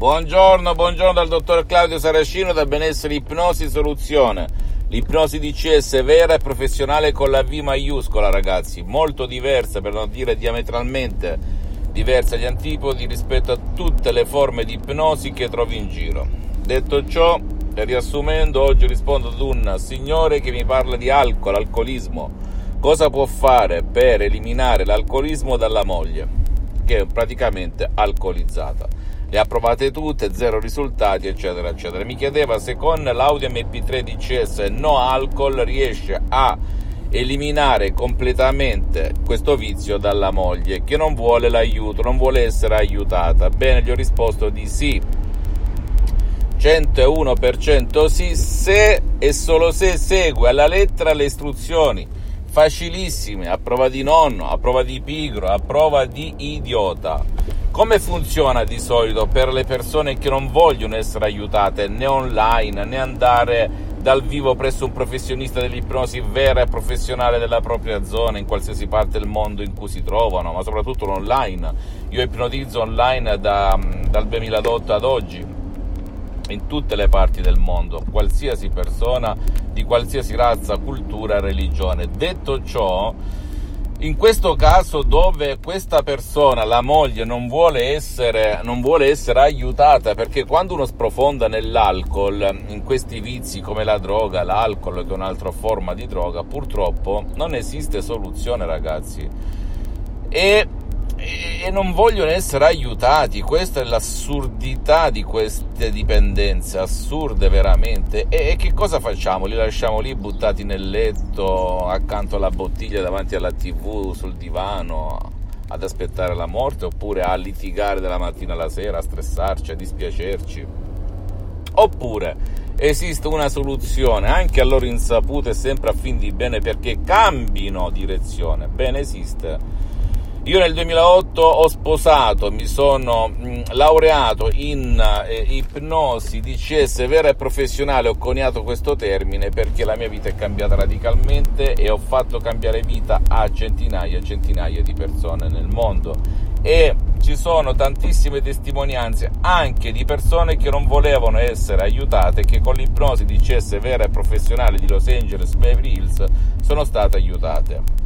Buongiorno, buongiorno dal dottor Claudio Saracino da Benessere Ipnosi Soluzione. L'ipnosi DCS vera e professionale con la V maiuscola, ragazzi, molto diversa, per non dire diametralmente diversa agli antipodi rispetto a tutte le forme di ipnosi che trovi in giro. Detto ciò, riassumendo, oggi rispondo ad un signore che mi parla di alcol, alcolismo. Cosa può fare per eliminare l'alcolismo dalla moglie, che è praticamente alcolizzata? Le ha provate tutte, zero risultati, eccetera, eccetera. Mi chiedeva se con l'Audi MP3 DCS no alcol riesce a eliminare completamente questo vizio dalla moglie che non vuole l'aiuto, non vuole essere aiutata. Bene, gli ho risposto di sì. 101% sì, se e solo se segue alla lettera le istruzioni facilissime, a prova di nonno, a prova di pigro, a prova di idiota. Come funziona di solito per le persone che non vogliono essere aiutate né online né andare dal vivo presso un professionista dell'ipnosi vera e professionale della propria zona in qualsiasi parte del mondo in cui si trovano, ma soprattutto online. Io ipnotizzo online da, dal 2008 ad oggi in tutte le parti del mondo, qualsiasi persona di qualsiasi razza, cultura, religione. Detto ciò, in questo caso dove questa persona, la moglie, non vuole, essere, non vuole essere aiutata perché quando uno sprofonda nell'alcol, in questi vizi come la droga, l'alcol che è un'altra forma di droga, purtroppo non esiste soluzione ragazzi. E e non vogliono essere aiutati. Questa è l'assurdità di queste dipendenze, assurde veramente. E, e, che cosa facciamo? Li lasciamo lì buttati nel letto, accanto alla bottiglia, davanti alla tv, sul divano, ad aspettare la morte, oppure a litigare dalla mattina alla sera, a stressarci, a dispiacerci? Oppure esiste una soluzione anche a loro insaputa e sempre a fin di bene perché cambino direzione? Bene, esiste io nel 2008 ho sposato, mi sono mm, laureato in eh, ipnosi DCS vera e professionale, ho coniato questo termine perché la mia vita è cambiata radicalmente e ho fatto cambiare vita a centinaia e centinaia di persone nel mondo. E ci sono tantissime testimonianze anche di persone che non volevano essere aiutate che con l'ipnosi DCS vera e professionale di Los Angeles Beverly Hills sono state aiutate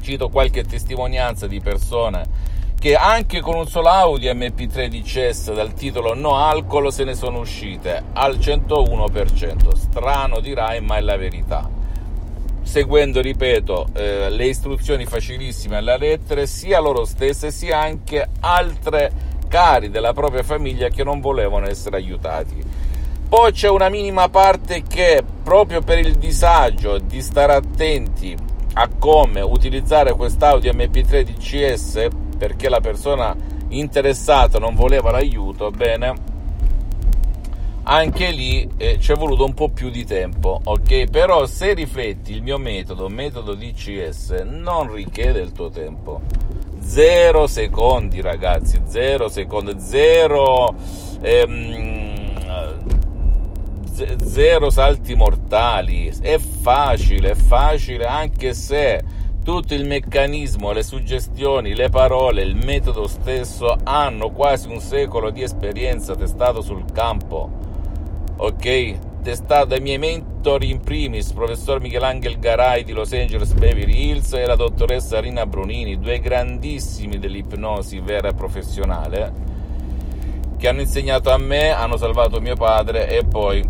cito qualche testimonianza di persone che anche con un solo Audi MP3 di CES dal titolo No alcol se ne sono uscite al 101%. Strano dirai, ma è la verità. Seguendo, ripeto, eh, le istruzioni facilissime alle lettere, sia loro stesse sia anche altre cari della propria famiglia che non volevano essere aiutati. Poi c'è una minima parte che proprio per il disagio di stare attenti a come utilizzare quest'audio MP3 DCS perché la persona interessata non voleva l'aiuto, bene, anche lì eh, ci è voluto un po' più di tempo, ok? Però se rifletti il mio metodo, metodo DCS, non richiede il tuo tempo. Zero secondi, ragazzi, zero secondi, zero... Ehm, zero salti mortali. È facile, è facile anche se tutto il meccanismo, le suggestioni, le parole, il metodo stesso hanno quasi un secolo di esperienza testato sul campo. Ok? Testato dai miei mentori in primis, professor Michelangelo Garai di Los Angeles Beverly Hills e la dottoressa Rina Brunini, due grandissimi dell'ipnosi vera e professionale che hanno insegnato a me, hanno salvato mio padre e poi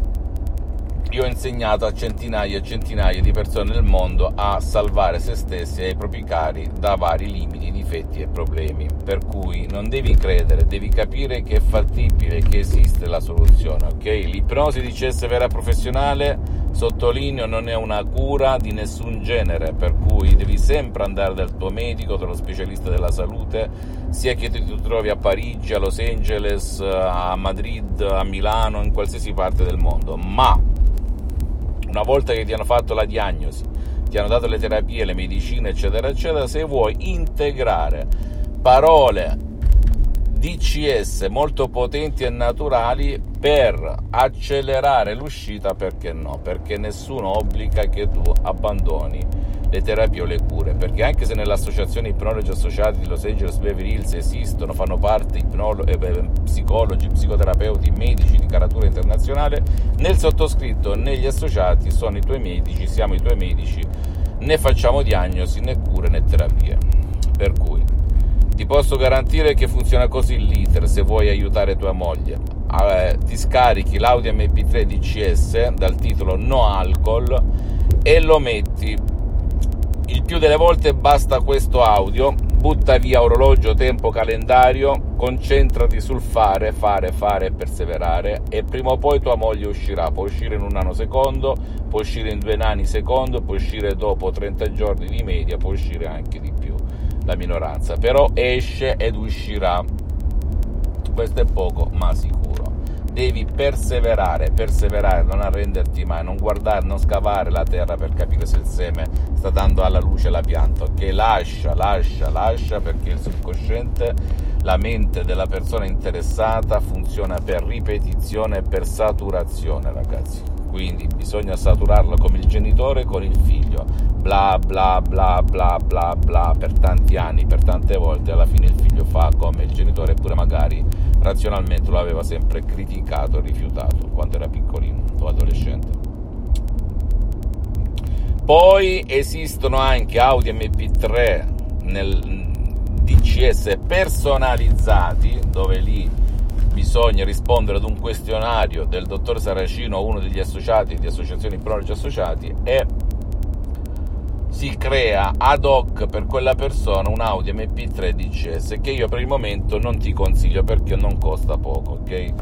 io ho insegnato a centinaia e centinaia di persone nel mondo a salvare se stessi e i propri cari da vari limiti, difetti e problemi. Per cui non devi credere, devi capire che è fattibile, che esiste la soluzione, ok? L'ipnosi di CS vera professionale, sottolineo, non è una cura di nessun genere, per cui devi sempre andare dal tuo medico, dallo specialista della salute, sia che ti trovi a Parigi, a Los Angeles, a Madrid, a Milano, in qualsiasi parte del mondo. Ma una volta che ti hanno fatto la diagnosi, ti hanno dato le terapie, le medicine, eccetera, eccetera, se vuoi integrare parole DCS molto potenti e naturali per accelerare l'uscita, perché no? Perché nessuno obbliga che tu abbandoni le terapie o le cure, perché anche se nell'associazione ipnologi associati di Los Angeles Beverly Hills esistono, fanno parte ipnolo- eh, psicologi, psicoterapeuti, medici di caratura internazionale, nel sottoscritto negli associati sono i tuoi medici, siamo i tuoi medici, né facciamo diagnosi né cure né terapie. Per cui ti posso garantire che funziona così l'iter se vuoi aiutare tua moglie. Eh, ti scarichi l'audio MP3 DCS dal titolo No Alcol e lo metti il più delle volte basta questo audio, butta via orologio, tempo, calendario, concentrati sul fare, fare, fare e perseverare e prima o poi tua moglie uscirà, può uscire in un nanosecondo, può uscire in due nanosecondo, può uscire dopo 30 giorni di media, può uscire anche di più la minoranza, però esce ed uscirà. Questo è poco ma sicuro devi perseverare, perseverare, non arrenderti mai, non guardare, non scavare la terra per capire se il seme sta dando alla luce la pianta, ok? Lascia, lascia, lascia perché il subconsciente, la mente della persona interessata funziona per ripetizione e per saturazione, ragazzi quindi bisogna saturarlo come il genitore con il figlio, bla bla bla bla bla bla per tanti anni, per tante volte, alla fine il figlio fa come il genitore, eppure magari razionalmente lo aveva sempre criticato e rifiutato quando era piccolino o adolescente. Poi esistono anche audio MP3 nel DCS personalizzati, dove lì bisogna rispondere ad un questionario del dottor Saracino, uno degli associati di associazioni ipnologi associati, e si crea ad hoc per quella persona un Audi MP3 DCS che io per il momento non ti consiglio perché non costa poco, ok?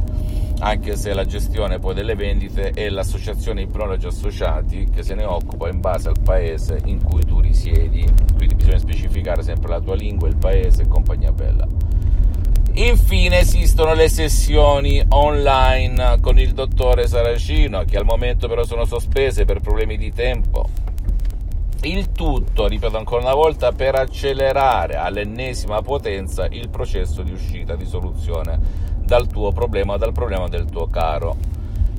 Anche se la gestione poi delle vendite è l'associazione ipnologi associati che se ne occupa in base al paese in cui tu risiedi, quindi bisogna specificare sempre la tua lingua, il paese e compagnia bella. Infine esistono le sessioni online con il dottore Saracino, che al momento però sono sospese per problemi di tempo. Il tutto, ripeto ancora una volta, per accelerare all'ennesima potenza il processo di uscita, di soluzione dal tuo problema, dal problema del tuo caro.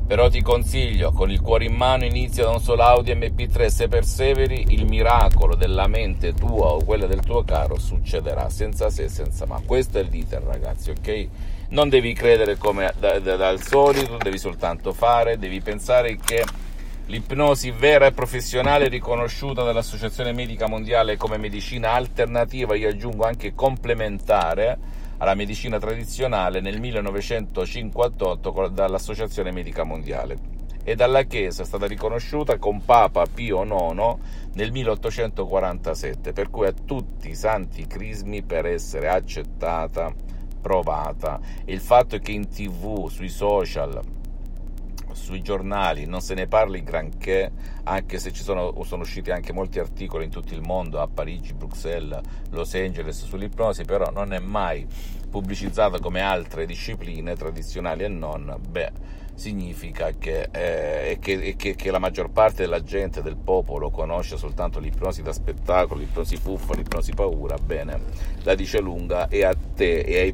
Però ti consiglio, con il cuore in mano inizia da un solo Audi MP3, se perseveri il miracolo della mente tua o quella del tuo caro succederà, senza se e senza ma. Questo è l'iter ragazzi, ok? Non devi credere come da, da, dal solito, devi soltanto fare, devi pensare che l'ipnosi vera e professionale riconosciuta dall'Associazione Medica Mondiale come medicina alternativa, io aggiungo anche complementare, alla medicina tradizionale nel 1958 dall'Associazione Medica Mondiale e dalla Chiesa è stata riconosciuta con Papa Pio IX nel 1847, per cui ha tutti i santi crismi per essere accettata, provata. E il fatto è che in tv, sui social, sui giornali non se ne parli granché, anche se ci sono, sono, usciti anche molti articoli in tutto il mondo, a Parigi, Bruxelles, Los Angeles, sull'ipnosi, però non è mai pubblicizzata come altre discipline tradizionali e non, beh, significa che, eh, che, che, che, la maggior parte della gente, del popolo, conosce soltanto l'ipnosi da spettacolo, l'ipnosi fuffa, l'ipnosi paura, bene, la dice lunga e a te e ai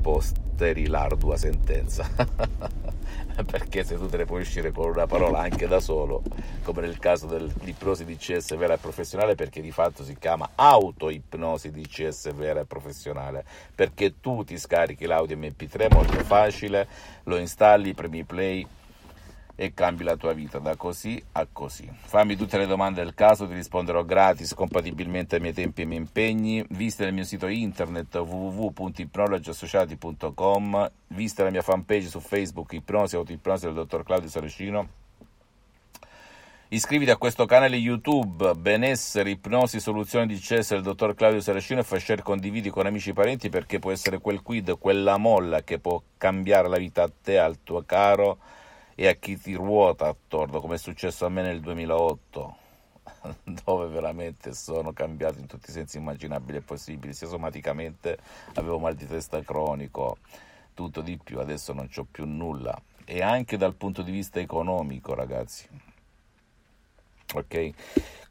posteri l'ardua sentenza. perché se tu te ne puoi uscire con una parola anche da solo, come nel caso dell'ipnosi DCS vera e professionale, perché di fatto si chiama autoipnosi DCS vera e professionale, perché tu ti scarichi l'audio MP3 molto facile, lo installi, premi play e cambi la tua vita da così a così. Fammi tutte le domande del caso, ti risponderò gratis, compatibilmente ai miei tempi e ai miei impegni. Visita il mio sito internet www.ipnologiassociati.com, visita la mia fanpage su Facebook Ipnosi Autoipnosi del dottor Claudio Saracino. Iscriviti a questo canale YouTube Benessere, Ipnosi, Soluzioni di CES del dottor Claudio Saracino e fai share, condividi con amici e parenti perché può essere quel quid, quella molla che può cambiare la vita a te, al tuo caro e a chi ti ruota attorno, come è successo a me nel 2008, dove veramente sono cambiato in tutti i sensi immaginabili e possibili, sia somaticamente avevo mal di testa cronico, tutto di più, adesso non ho più nulla, e anche dal punto di vista economico, ragazzi. Ok?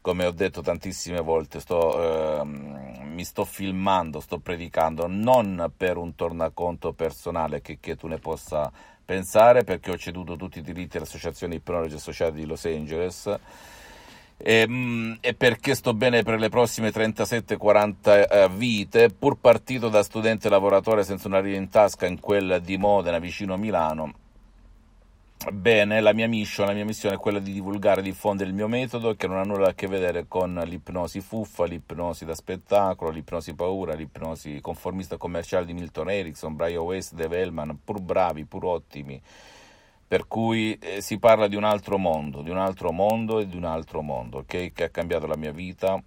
Come ho detto tantissime volte, sto, eh, mi sto filmando, sto predicando non per un tornaconto personale che, che tu ne possa pensare perché ho ceduto tutti i diritti all'associazione Ipnologi Associati di Los Angeles e, mm, e, perché sto bene per le prossime 37-40 eh, vite, pur partito da studente lavoratore senza una lira in tasca in quella di Modena vicino a Milano. Bene, la mia mission, la mia missione è quella di divulgare e diffondere il mio metodo che non ha nulla a che vedere con l'ipnosi fuffa, l'ipnosi da spettacolo, l'ipnosi paura, l'ipnosi conformista commerciale di Milton Erickson, Brian West, Dave Hellman, pur bravi, pur ottimi per cui eh, si parla di un altro mondo, di un altro mondo e di un altro mondo, okay? che ha cambiato la mia vita,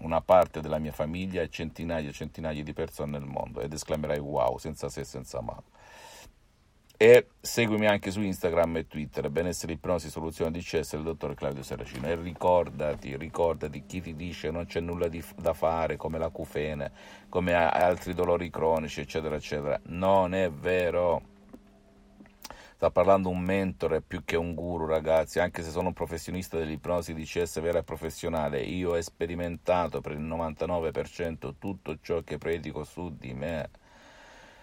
una parte della mia famiglia e centinaia e centinaia di persone nel mondo ed esclamerai wow, senza se e senza ma. E seguimi anche su Instagram e Twitter, benessere ipnosi soluzione di CS del dottor Claudio Saracino. E ricordati, ricordati chi ti dice non c'è nulla di, da fare come la cufene, come altri dolori cronici, eccetera, eccetera. Non è vero sta parlando un mentore più che un guru, ragazzi, anche se sono un professionista dell'ipnosi di CS vera e professionale, io ho sperimentato per il 99% tutto ciò che predico su di me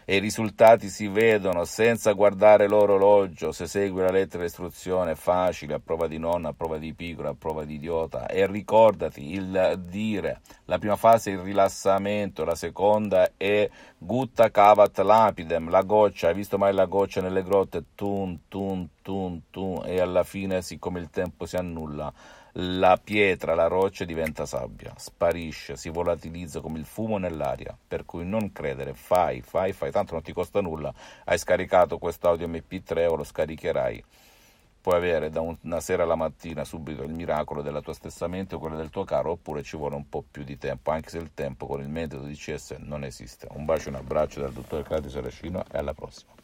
e i risultati si vedono senza guardare l'orologio. Se segui la lettera di istruzione è facile, a prova di nonna, a prova di pigro, a prova di idiota. E ricordati il dire. La prima fase è il rilassamento, la seconda è gutta cavat lapidem, la goccia. Hai visto mai la goccia nelle grotte? Tun, tun, tun, tun. E alla fine, siccome il tempo si annulla, la pietra, la roccia diventa sabbia, sparisce, si volatilizza come il fumo nell'aria, per cui non credere, fai, fai, fai, tanto non ti costa nulla, hai scaricato questo audio MP3 o lo scaricherai, puoi avere da una sera alla mattina subito il miracolo della tua stessa mente o quello del tuo caro, oppure ci vuole un po' più di tempo, anche se il tempo con il metodo di CS non esiste. Un bacio e un abbraccio dal dottor Claudio Saracino e alla prossima.